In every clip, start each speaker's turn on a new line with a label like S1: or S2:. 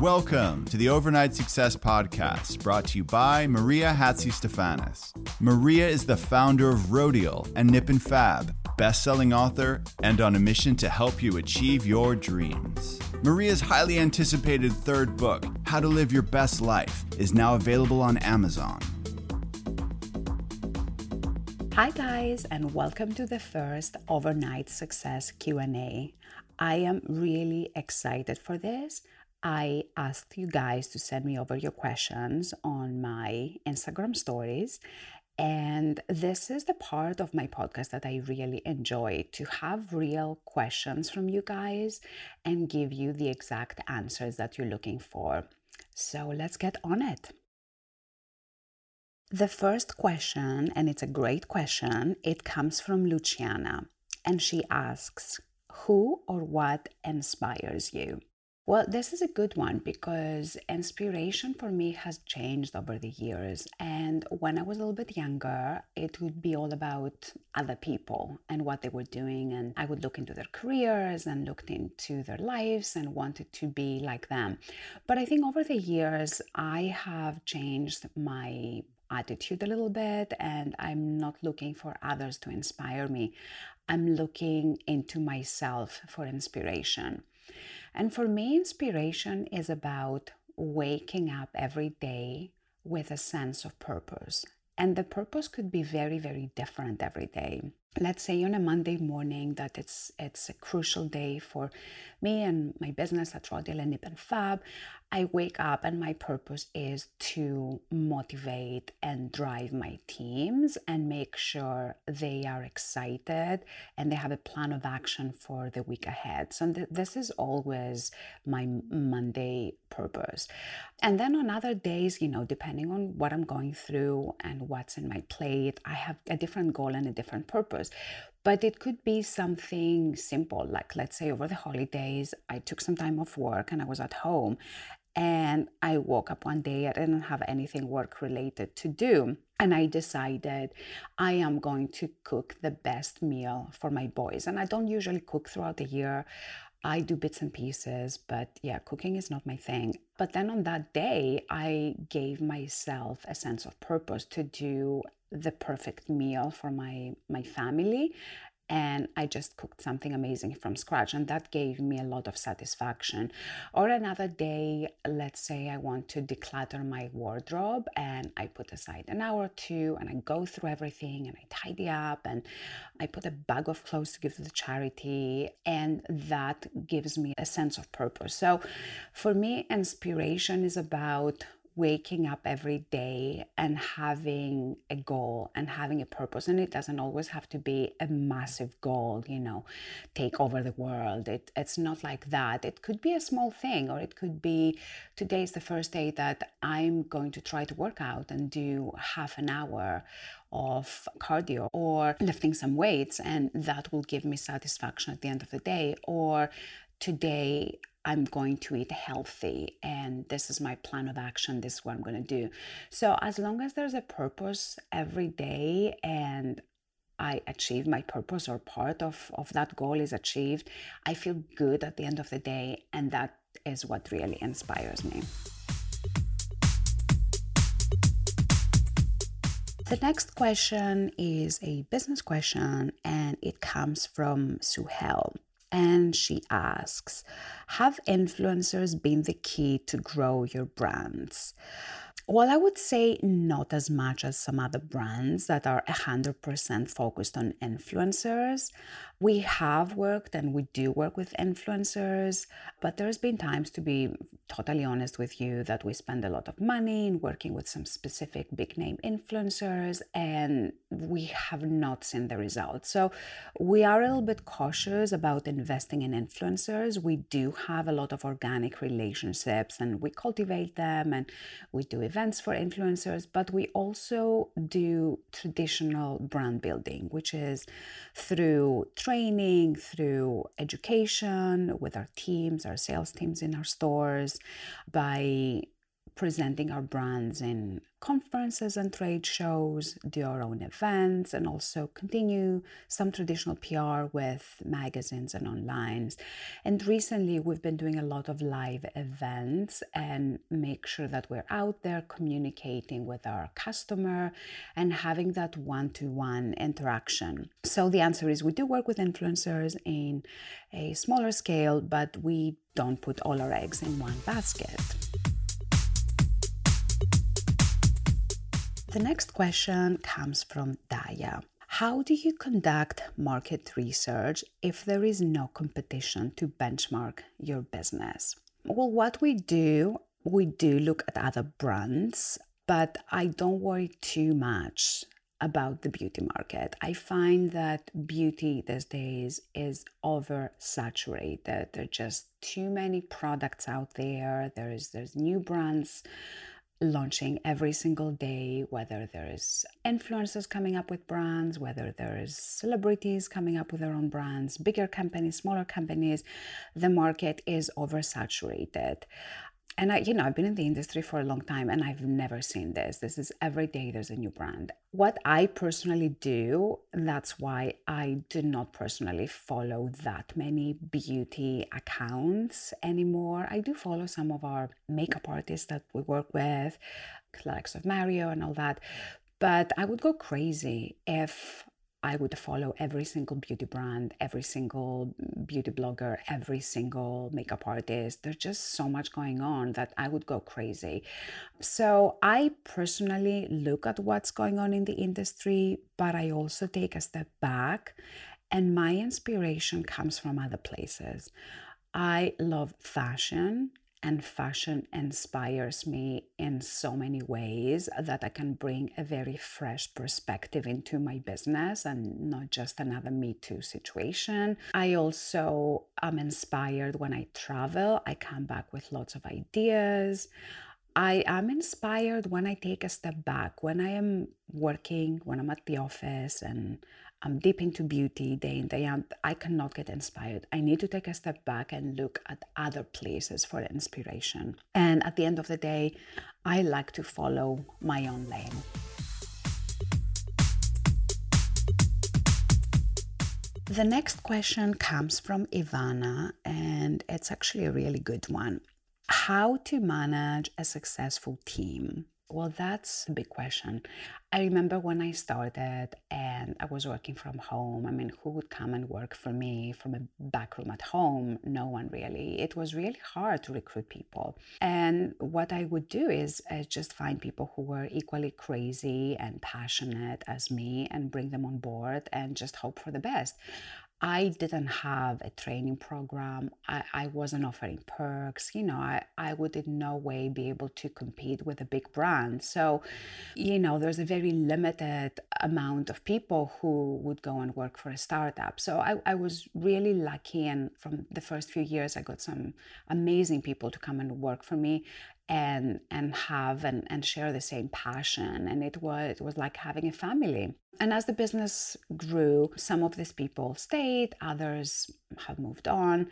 S1: Welcome to the Overnight Success Podcast, brought to you by Maria Hatzistefanis. Maria is the founder of Rodial and Nip and Fab, best-selling author, and on a mission to help you achieve your dreams. Maria's highly anticipated third book, How to Live Your Best Life, is now available on Amazon.
S2: Hi guys and welcome to the first Overnight Success Q&A. I am really excited for this I asked you guys to send me over your questions on my Instagram stories. And this is the part of my podcast that I really enjoy to have real questions from you guys and give you the exact answers that you're looking for. So let's get on it. The first question, and it's a great question, it comes from Luciana. And she asks, Who or what inspires you? Well, this is a good one because inspiration for me has changed over the years. And when I was a little bit younger, it would be all about other people and what they were doing. And I would look into their careers and looked into their lives and wanted to be like them. But I think over the years, I have changed my attitude a little bit and I'm not looking for others to inspire me. I'm looking into myself for inspiration. And for me, inspiration is about waking up every day with a sense of purpose. And the purpose could be very, very different every day let's say on a Monday morning that it's it's a crucial day for me and my business at Rodial and Nip and Fab, I wake up and my purpose is to motivate and drive my teams and make sure they are excited and they have a plan of action for the week ahead. So th- this is always my Monday purpose. And then on other days, you know, depending on what I'm going through and what's in my plate, I have a different goal and a different purpose. But it could be something simple, like let's say over the holidays, I took some time off work and I was at home and I woke up one day, I didn't have anything work related to do. And I decided I am going to cook the best meal for my boys. And I don't usually cook throughout the year. I do bits and pieces, but yeah, cooking is not my thing. But then on that day, I gave myself a sense of purpose to do the perfect meal for my my family and I just cooked something amazing from scratch. And that gave me a lot of satisfaction. Or another day, let's say I want to declutter my wardrobe and I put aside an hour or two and I go through everything and I tidy up and I put a bag of clothes to give to the charity. And that gives me a sense of purpose. So for me, inspiration is about waking up every day and having a goal and having a purpose. And it doesn't always have to be a massive goal you know take over the world. It, it's not like that. It could be a small thing or it could be today is the first day that i'm going to try to work out and do half an hour of cardio or lifting some weights and that will give me satisfaction at the end of the day. Or today I'm going to eat healthy and this is my plan of action. This is what I'm going to do. So, as long as there's a purpose every day and I achieve my purpose or part of, of that goal is achieved, I feel good at the end of the day and that is what really inspires me. The next question is a business question and it comes from Suhel. And she asks Have influencers been the key to grow your brands? Well, I would say not as much as some other brands that are 100% focused on influencers. We have worked and we do work with influencers, but there's been times, to be totally honest with you, that we spend a lot of money in working with some specific big name influencers and we have not seen the results. So we are a little bit cautious about investing in influencers. We do have a lot of organic relationships and we cultivate them and we do events for influencers, but we also do traditional brand building, which is through training, through education with our teams, our sales teams in our stores, by presenting our brands in conferences and trade shows, do our own events, and also continue some traditional PR with magazines and online. And recently, we've been doing a lot of live events and make sure that we're out there communicating with our customer and having that one to one interaction. So, the answer is we do work with influencers in a smaller scale, but we don't put all our eggs in one basket. The next question comes from Daya. How do you conduct market research if there is no competition to benchmark your business? Well, what we do, we do look at other brands, but I don't worry too much about the beauty market. I find that beauty these days is oversaturated. There are just too many products out there. There's there's new brands launching every single day, whether there's influencers coming up with brands, whether there's celebrities coming up with their own brands, bigger companies, smaller companies, the market is oversaturated and I, you know, I've been in the industry for a long time and I've never seen this. This is every day there's a new brand. What I personally do, that's why I do not personally follow that many beauty accounts anymore. I do follow some of our makeup artists that we work with, likes of Mario and all that. But I would go crazy if I would follow every single beauty brand, every single beauty blogger, every single makeup artist. There's just so much going on that I would go crazy. So I personally look at what's going on in the industry, but I also take a step back, and my inspiration comes from other places. I love fashion and fashion inspires me in so many ways that I can bring a very fresh perspective into my business and not just another Me Too situation. I also am inspired when I travel, I come back with lots of ideas. I am inspired when I take a step back, when I am working, when I'm at the office and I'm deep into beauty day in, day out. I cannot get inspired. I need to take a step back and look at other places for inspiration. And at the end of the day, I like to follow my own lane. The next question comes from Ivana, and it's actually a really good one. How to manage a successful team? Well, that's a big question. I remember when I started and I was working from home. I mean, who would come and work for me from a back room at home? No one really. It was really hard to recruit people. And what I would do is uh, just find people who were equally crazy and passionate as me and bring them on board and just hope for the best. I didn't have a training program. I, I wasn't offering perks. You know, I, I would in no way be able to compete with a big brand. So, you know, there's a very limited amount of people who would go and work for a startup. So I, I was really lucky. And from the first few years, I got some amazing people to come and work for me and and have and, and share the same passion and it was it was like having a family. And as the business grew some of these people stayed others have moved on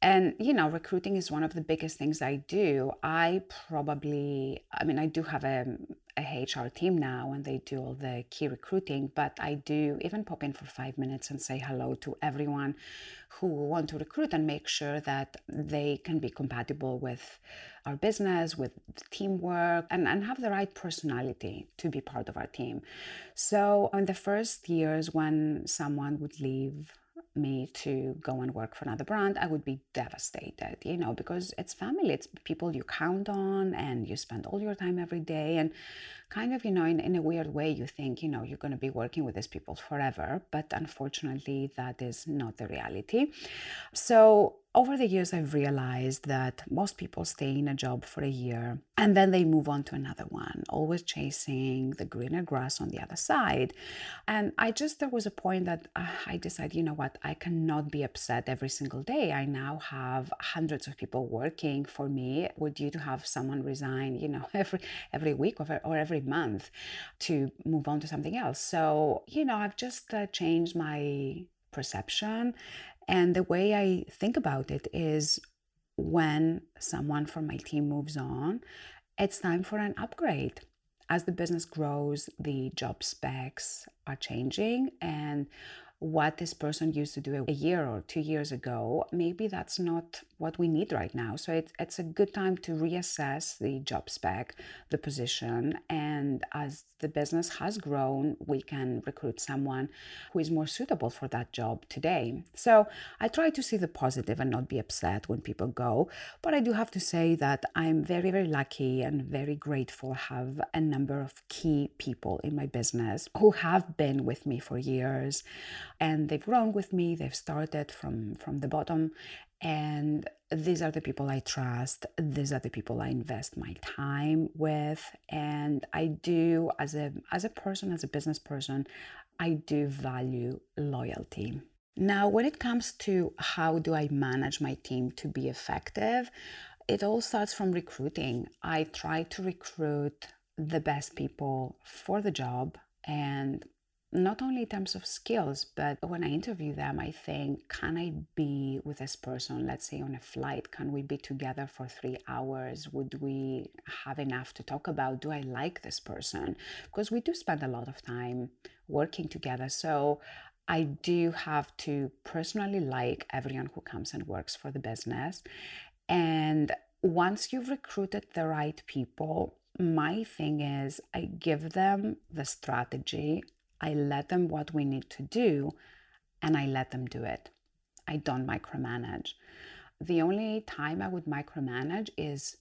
S2: and you know recruiting is one of the biggest things i do i probably i mean i do have a, a HR team now and they do all the key recruiting, but I do even pop in for five minutes and say hello to everyone who want to recruit and make sure that they can be compatible with our business, with teamwork, and, and have the right personality to be part of our team. So, in the first years, when someone would leave me to go and work for another brand, I would be devastated, you know, because it's family, it's people you count on and you spend all your time every day. And kind of, you know, in, in a weird way, you think, you know, you're going to be working with these people forever. But unfortunately, that is not the reality. So over the years, I've realized that most people stay in a job for a year and then they move on to another one, always chasing the greener grass on the other side. And I just, there was a point that uh, I decided, you know what, I cannot be upset every single day. I now have hundreds of people working for me. Would you to have someone resign, you know, every every week or, every month to move on to something else? So, you know, I've just uh, changed my perception and the way I think about it is when someone from my team moves on, it's time for an upgrade. As the business grows, the job specs are changing and what this person used to do a year or two years ago, maybe that's not what we need right now. So it's, it's a good time to reassess the job spec, the position, and as the business has grown, we can recruit someone who is more suitable for that job today. So I try to see the positive and not be upset when people go. But I do have to say that I'm very, very lucky and very grateful have a number of key people in my business who have been with me for years and they've grown with me they've started from from the bottom and these are the people i trust these are the people i invest my time with and i do as a as a person as a business person i do value loyalty. Now when it comes to how do i manage my team to be effective it all starts from recruiting. I try to recruit the best people for the job and not only in terms of skills, but when I interview them, I think, can I be with this person, let's say on a flight? Can we be together for three hours? Would we have enough to talk about? Do I like this person? Because we do spend a lot of time working together. So I do have to personally like everyone who comes and works for the business. And once you've recruited the right people, my thing is I give them the strategy I let them what we need to do and I let them do it. I don't micromanage. The only time I would micromanage is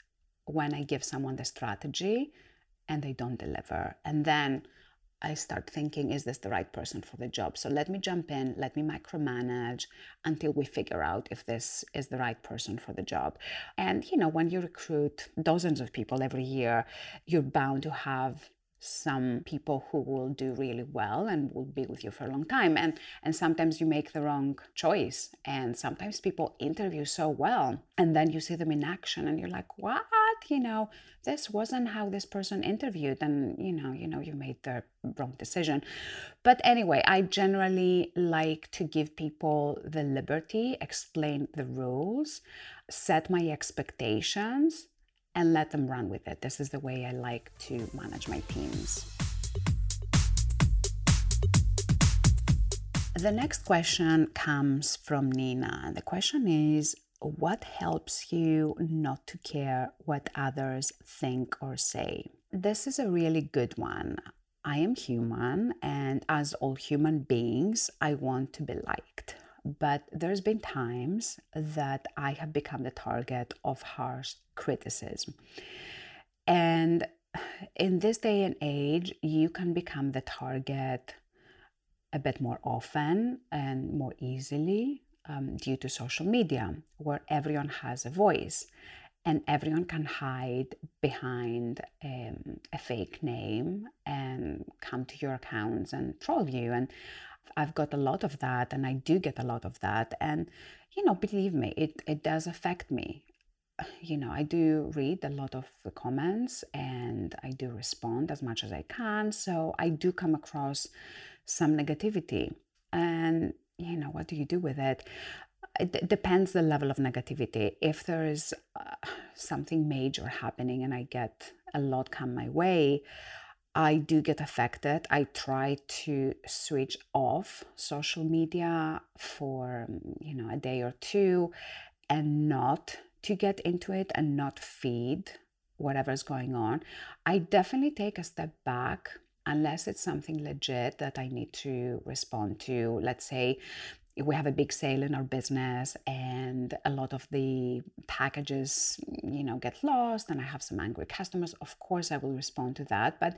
S2: when I give someone the strategy and they don't deliver. And then I start thinking, is this the right person for the job? So let me jump in, let me micromanage until we figure out if this is the right person for the job. And, you know, when you recruit dozens of people every year, you're bound to have some people who will do really well and will be with you for a long time. And and sometimes you make the wrong choice. And sometimes people interview so well and then you see them in action and you're like what? You know this wasn't how this person interviewed. And you know you know you made the wrong decision. But anyway i generally like to give people the liberty explain the rules set my expectations and let them run with it. This is the way I like to manage my teams. The next question comes from Nina. and The question is What helps you not to care what others think or say? This is a really good one. I am human, and as all human beings, I want to be liked but there's been times that I have become the target of harsh criticism. And in this day and age, you can become the target a bit more often and more easily um, due to social media, where everyone has a voice and everyone can hide behind um, a fake name and come to your accounts and troll you. And I've got a lot of that, and I do get a lot of that. And, you know, believe me, it, it does affect me. You know, I do read a lot of the comments and I do respond as much as I can. So I do come across some negativity. And, you know, what do you do with it? It d- depends the level of negativity. If there is uh, something major happening and I get a lot come my way, I do get affected. I try to switch off social media for, um, you know, a day or two and not to get into it and not feed whatever's going on. I definitely take a step back unless it's something legit that I need to respond to. Let's say we have a big sale in our business and a lot of the packages you know get lost and i have some angry customers of course i will respond to that. But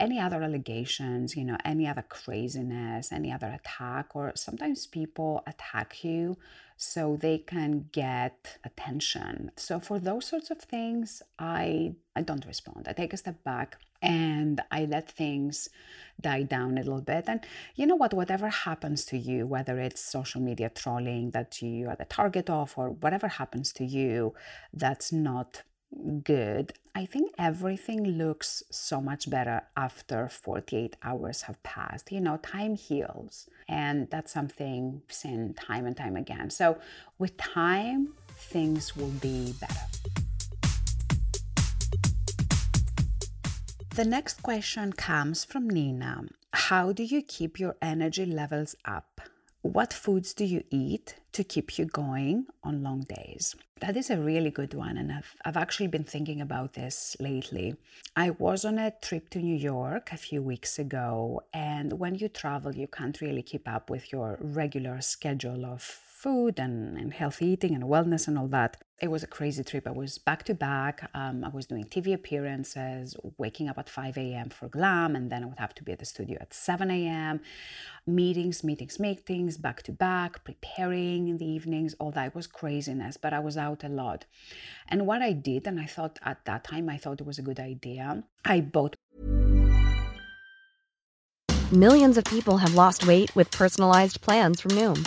S2: any other allegations you know any other craziness any other attack or sometimes people attack you so they can get attention so for those sorts of things i i don't respond i take a step back and I let things die down a little bit. And you know what? Whatever happens to you, whether it's social media trolling that you are the target of, or whatever happens to you that's not good, I think everything looks so much better after 48 hours have passed. You know, time heals. And that's something seen time and time again. So with time, things will be better. The next question comes from Nina. How do you keep your energy levels up? What foods do you eat to keep you going on long days? That is a really good one, and I've, I've actually been thinking about this lately. I was on a trip to New York a few weeks ago, and when you travel, you can't really keep up with your regular schedule of food and, and healthy eating and wellness and all that. It was a crazy trip. I was back to back. Um, I was doing TV appearances, waking up at 5 a.m. for glam, and then I would have to be at the studio at 7 a.m. Meetings, meetings, meetings, back to back, preparing in the evenings, all that was craziness, but I was out a lot. And what I did, and I thought at that time, I thought it was a good idea, I bought.
S3: Millions of people have lost weight with personalized plans from Noom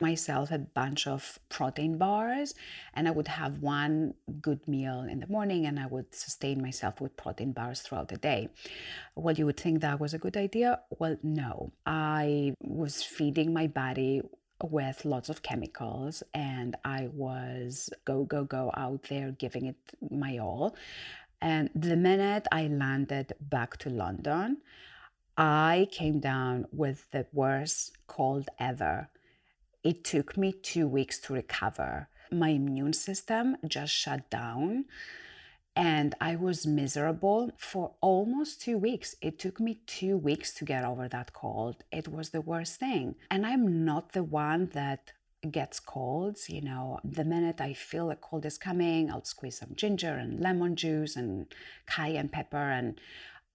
S2: Myself a bunch of protein bars and I would have one good meal in the morning and I would sustain myself with protein bars throughout the day. Well, you would think that was a good idea? Well, no. I was feeding my body with lots of chemicals and I was go, go, go out there giving it my all. And the minute I landed back to London, I came down with the worst cold ever. It took me two weeks to recover. My immune system just shut down and I was miserable for almost two weeks. It took me two weeks to get over that cold. It was the worst thing. And I'm not the one that gets colds. You know, the minute I feel a cold is coming, I'll squeeze some ginger and lemon juice and cayenne pepper. And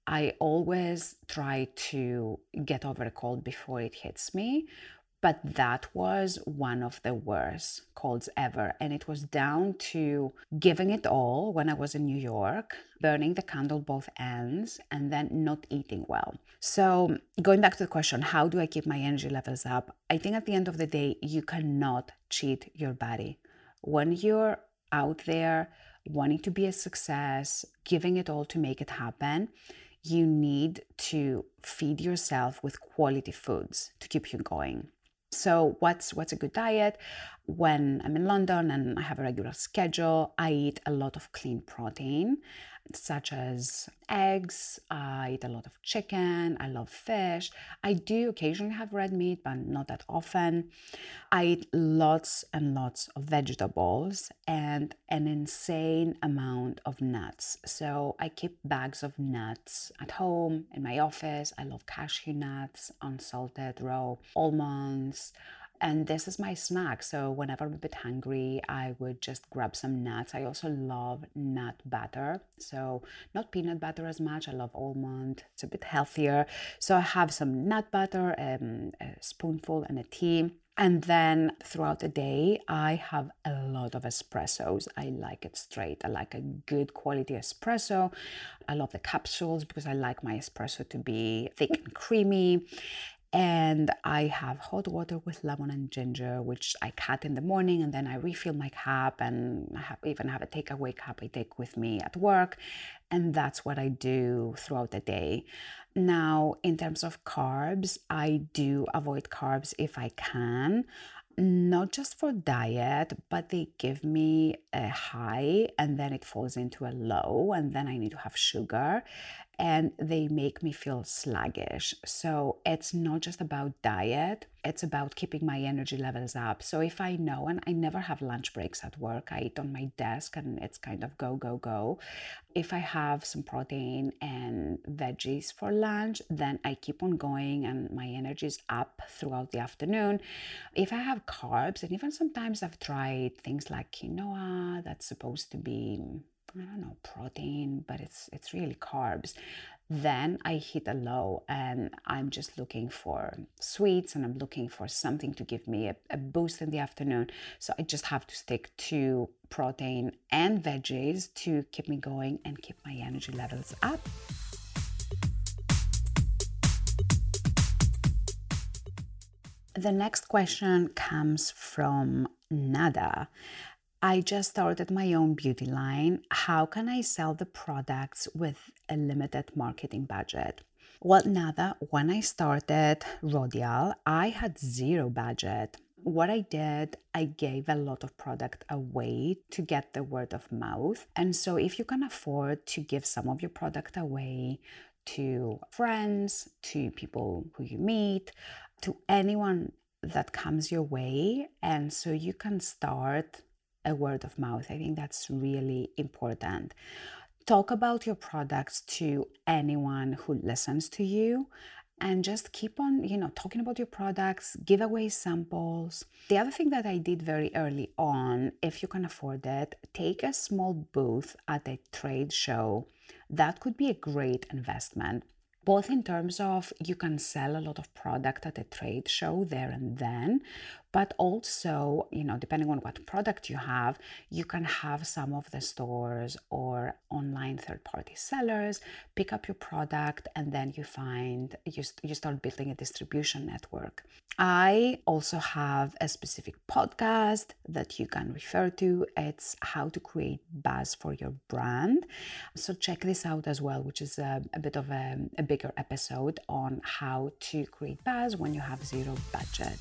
S2: I always try to get over a cold before it hits me. But that was one of the worst colds ever. And it was down to giving it all when I was in New York, burning the candle both ends, and then not eating well. So, going back to the question, how do I keep my energy levels up? I think at the end of the day, you cannot cheat your body. When you're out there wanting to be a success, giving it all to make it happen, you need to feed yourself with quality foods to keep you going. So what's what's a good diet? When I'm in London and I have a regular schedule, I eat a lot of clean protein such as eggs. I eat a lot of chicken. I love fish. I do occasionally have red meat, but not that often. I eat lots and lots of vegetables and an insane amount of nuts. So I keep bags of nuts at home, in my office. I love cashew nuts, unsalted, raw almonds. And this is my snack. So whenever I'm a bit hungry, I would just grab some nuts. I also love nut butter. So not peanut butter as much. I love almond. It's a bit healthier. So I have some nut butter, um, a spoonful and a tea. And then throughout the day, I have a lot of espressos. I like it straight. I like a good quality espresso. I love the capsules because I like my espresso to be thick and creamy and I have hot water with lemon and ginger, which I cut in the morning, and then I refill my cup, and I have, even have a takeaway cup I take with me at work, and that's what I do throughout the day. Now, in terms of carbs, I do avoid carbs if I can not just for diet, but they give me a high and then it falls into a low, and then I need to have sugar and they make me feel sluggish. So it's not just about diet, it's about keeping my energy levels up. So if I know, and I never have lunch breaks at work, I eat on my desk and it's kind of go, go, go. If I have some protein and veggies for lunch, then I keep on going and my energy is up throughout the afternoon. If I have carbs, and even sometimes I've tried things like quinoa that's supposed to be I don't know, protein, but it's it's really carbs. Then I hit a low and I'm just looking for sweets and I'm looking for something to give me a, a boost in the afternoon. So I just have to stick to protein and veggies to keep me going and keep my energy levels up. The next question comes from Nada. I just started my own beauty line. How can I sell the products with a limited marketing budget? Well, Nada, when I started Rodial, I had zero budget. What I did, I gave a lot of product away to get the word of mouth. And so, if you can afford to give some of your product away to friends, to people who you meet, to anyone that comes your way, and so you can start a word of mouth. I think that's really important. Talk about your products to anyone who listens to you and just keep on you know talking about your products give away samples the other thing that i did very early on if you can afford it take a small booth at a trade show that could be a great investment both in terms of you can sell a lot of product at a trade show there and then but also you know depending on what product you have you can have some of the stores or online third party sellers pick up your product and then you find you, you start building a distribution network. I also have a specific podcast that you can refer to. It's how to create buzz for your brand. So check this out as well which is a, a bit of a, a bigger episode on how to create buzz when you have zero budget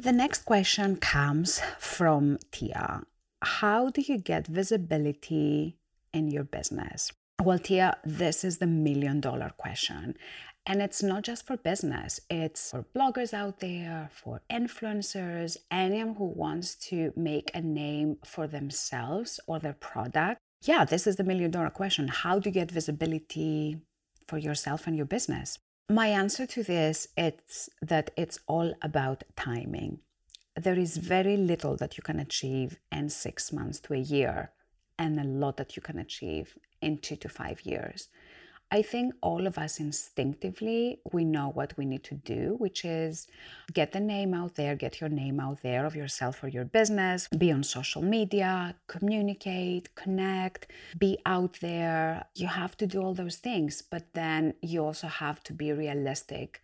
S2: The next question comes from Tia. How do you get visibility in your business? Well, Tia, this is the million dollar question. And it's not just for business, it's for bloggers out there, for influencers, anyone who wants to make a name for themselves or their product. Yeah, this is the million dollar question. How do you get visibility for yourself and your business? My answer to this is that it's all about timing. There is very little that you can achieve in six months to a year, and a lot that you can achieve in two to five years. I think all of us instinctively, we know what we need to do, which is get the name out there, get your name out there of yourself or your business, be on social media, communicate, connect, be out there. You have to do all those things, but then you also have to be realistic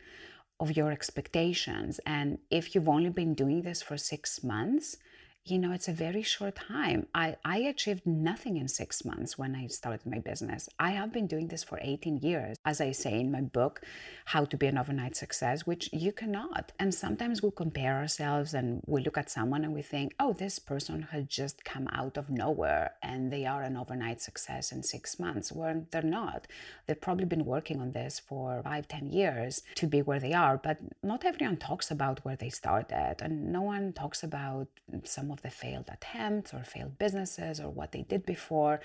S2: of your expectations. And if you've only been doing this for six months, you know, it's a very short time. I, I achieved nothing in six months when I started my business. I have been doing this for 18 years, as I say in my book, How to Be an Overnight Success, which you cannot. And sometimes we compare ourselves and we look at someone and we think, oh, this person has just come out of nowhere and they are an overnight success in six months. Where they're not. They've probably been working on this for five, 10 years to be where they are. But not everyone talks about where they started, and no one talks about some of the failed attempts or failed businesses or what they did before.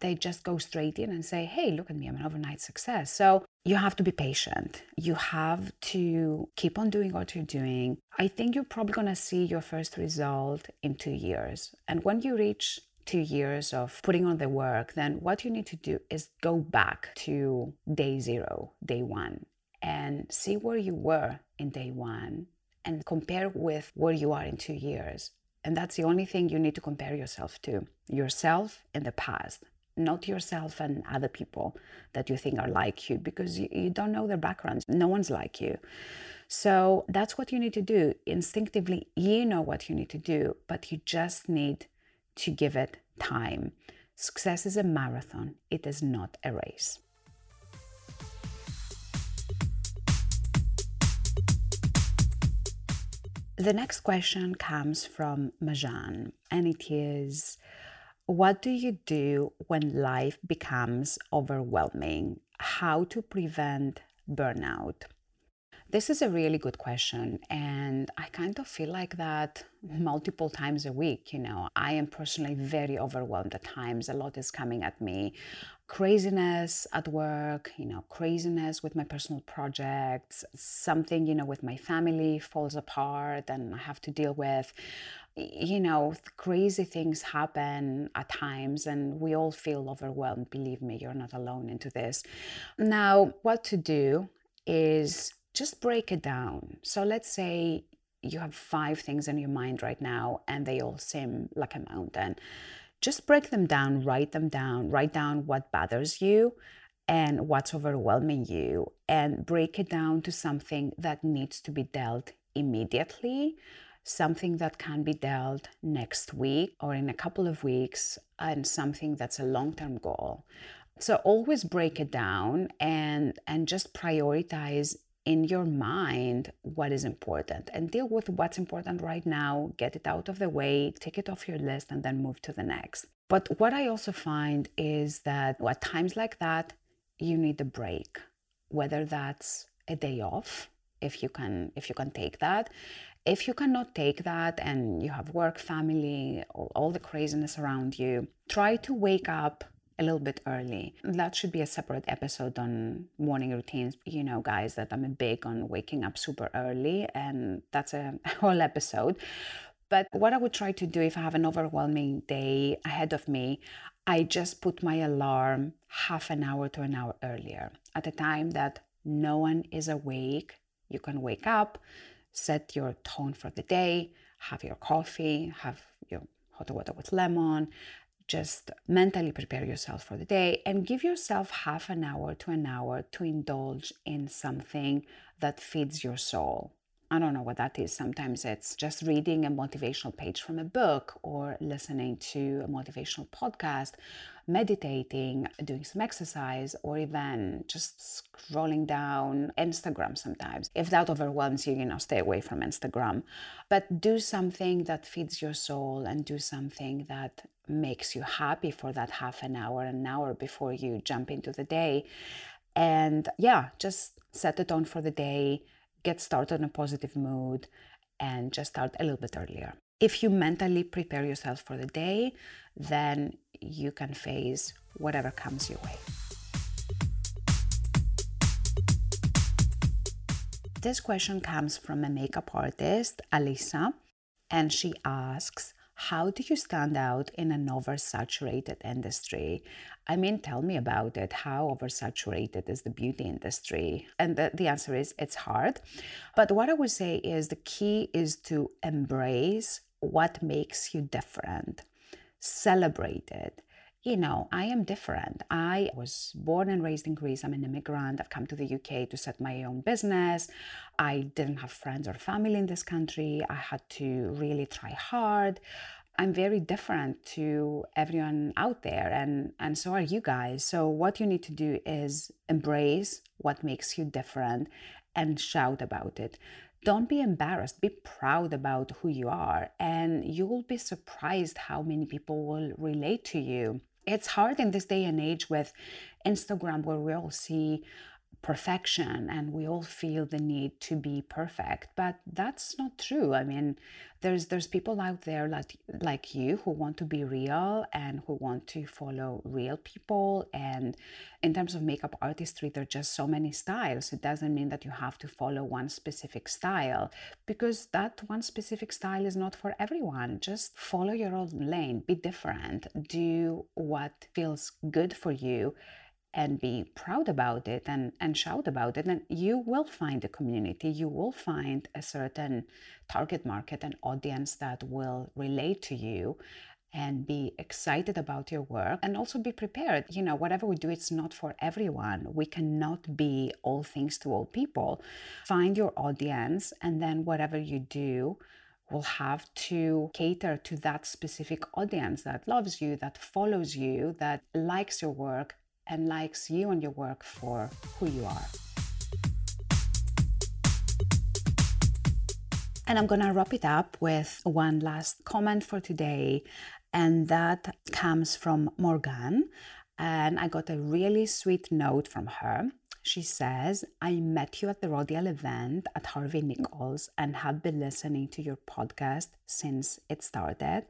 S2: They just go straight in and say, hey, look at me, I'm an overnight success. So you have to be patient. You have to keep on doing what you're doing. I think you're probably going to see your first result in two years. And when you reach two years of putting on the work, then what you need to do is go back to day zero, day one, and see where you were in day one and compare with where you are in two years. And that's the only thing you need to compare yourself to yourself in the past, not yourself and other people that you think are like you because you, you don't know their backgrounds. No one's like you. So that's what you need to do. Instinctively, you know what you need to do, but you just need to give it time. Success is a marathon, it is not a race. The next question comes from Majan, and it is What do you do when life becomes overwhelming? How to prevent burnout? This is a really good question. And I kind of feel like that multiple times a week. You know, I am personally very overwhelmed at times. A lot is coming at me craziness at work, you know, craziness with my personal projects, something, you know, with my family falls apart and I have to deal with. You know, crazy things happen at times, and we all feel overwhelmed. Believe me, you're not alone into this. Now, what to do is just break it down. So let's say you have five things in your mind right now and they all seem like a mountain. Just break them down, write them down, write down what bothers you and what's overwhelming you, and break it down to something that needs to be dealt immediately, something that can be dealt next week or in a couple of weeks, and something that's a long term goal. So always break it down and and just prioritize in your mind what is important and deal with what's important right now, get it out of the way, take it off your list, and then move to the next. But what I also find is that at times like that, you need a break, whether that's a day off, if you can if you can take that if you cannot take that and you have work family all, all the craziness around you try to wake up a little bit early. That should be a separate episode on morning routines. You know, guys, that I'm big on waking up super early, and that's a whole episode. But what I would try to do if I have an overwhelming day ahead of me, I just put my alarm half an hour to an hour earlier at a time that no one is awake. You can wake up, set your tone for the day, have your coffee, have your hot water with lemon, just mentally prepare yourself for the day and give yourself half an hour to an hour to indulge in something that feeds your soul. I don't know what that is. Sometimes it's just reading a motivational page from a book or listening to a motivational podcast, meditating, doing some exercise, or even just scrolling down Instagram sometimes. If that overwhelms you, you know, stay away from Instagram. But do something that feeds your soul and do something that makes you happy for that half an hour, an hour before you jump into the day. And yeah, just set the tone for the day, get started in a positive mood, and just start a little bit earlier. If you mentally prepare yourself for the day, then you can face whatever comes your way. This question comes from a makeup artist, Alisa, and she asks, how do you stand out in an oversaturated industry? I mean, tell me about it. How oversaturated is the beauty industry? And the, the answer is it's hard. But what I would say is the key is to embrace what makes you different, celebrate it you know, I am different. I was born and raised in Greece. I'm an immigrant. I've come to the UK to set my own business. I didn't have friends or family in this country. I had to really try hard. I'm very different to everyone out there, and, and so are you guys. So, what you need to do is embrace what makes you different and shout about it. Don't be embarrassed, be proud about who you are, and you will be surprised how many people will relate to you it's hard in this day and age with Instagram where we all see perfection and we all feel the need to be perfect but that's not true. I mean there's there's people out there like like you who want to be real and who want to follow real people and in terms of makeup artistry there're just so many styles. It doesn't mean that you have to follow one specific style because that one specific style is not for everyone. Just follow your own lane be different do what feels good for you and be proud about it and, and shout about it. And you will find a community, you will find a certain target market and audience that will relate to you and be excited about your work and also be prepared. You know, whatever we do, it's not for everyone. We cannot be all things to all people. Find your audience, and then whatever you do, will have to cater to that specific audience that loves you, that follows you, that likes your work, and likes you and your work for who you are. And I'm going to wrap it up with one last comment for today, and that comes from Morgan. And I got a really sweet note from her. She says, I met you at the Rodial event at Harvey Nichols and have been listening to your podcast since it started.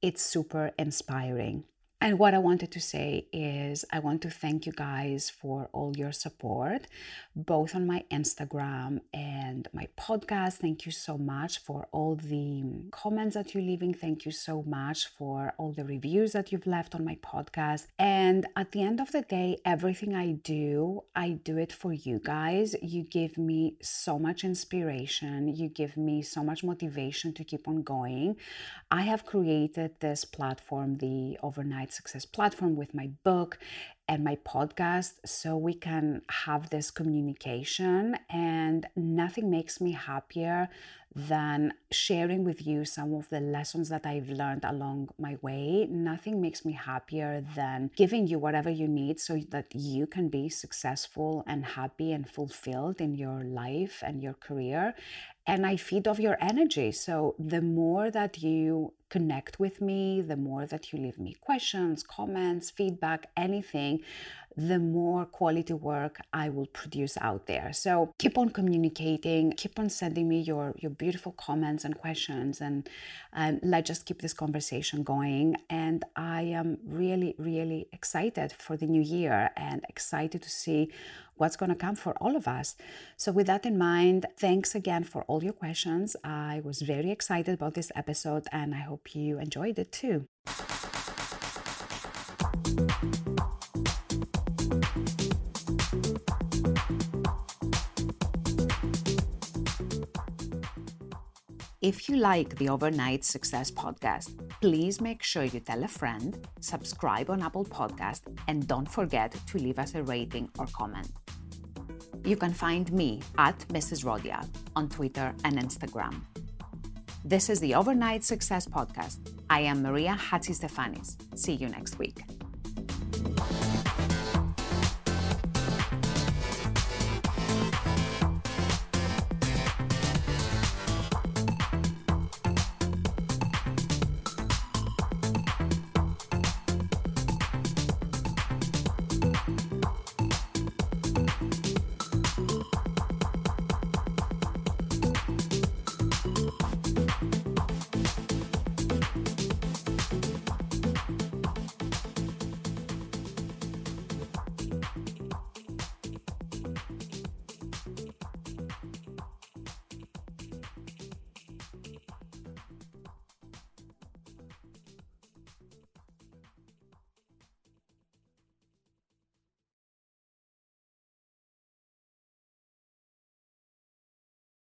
S2: It's super inspiring. And what I wanted to say is, I want to thank you guys for all your support, both on my Instagram and my podcast. Thank you so much for all the comments that you're leaving. Thank you so much for all the reviews that you've left on my podcast. And at the end of the day, everything I do, I do it for you guys. You give me so much inspiration, you give me so much motivation to keep on going. I have created this platform, the Overnight Success platform with my book and my podcast so we can have this communication. And nothing makes me happier than sharing with you some of the lessons that I've learned along my way. Nothing makes me happier than giving you whatever you need so that you can be successful and happy and fulfilled in your life and your career and I feed off your energy. So the more that you connect with me, the more that you leave me questions, comments, feedback, anything, the more quality work I will produce out there. So keep on communicating, keep on sending me your, your beautiful comments and questions, and, and let's just keep this conversation going. And I am really, really excited for the new year and excited to see what's going to come for all of us. So, with that in mind, thanks again for all your questions. I was very excited about this episode and I hope you enjoyed it too. If you like the Overnight Success podcast, please make sure you tell a friend, subscribe on Apple Podcast, and don't forget to leave us a rating or comment. You can find me at Mrs. Rodial on Twitter and Instagram. This is the Overnight Success Podcast. I am Maria Hatzistefanis. See you next week.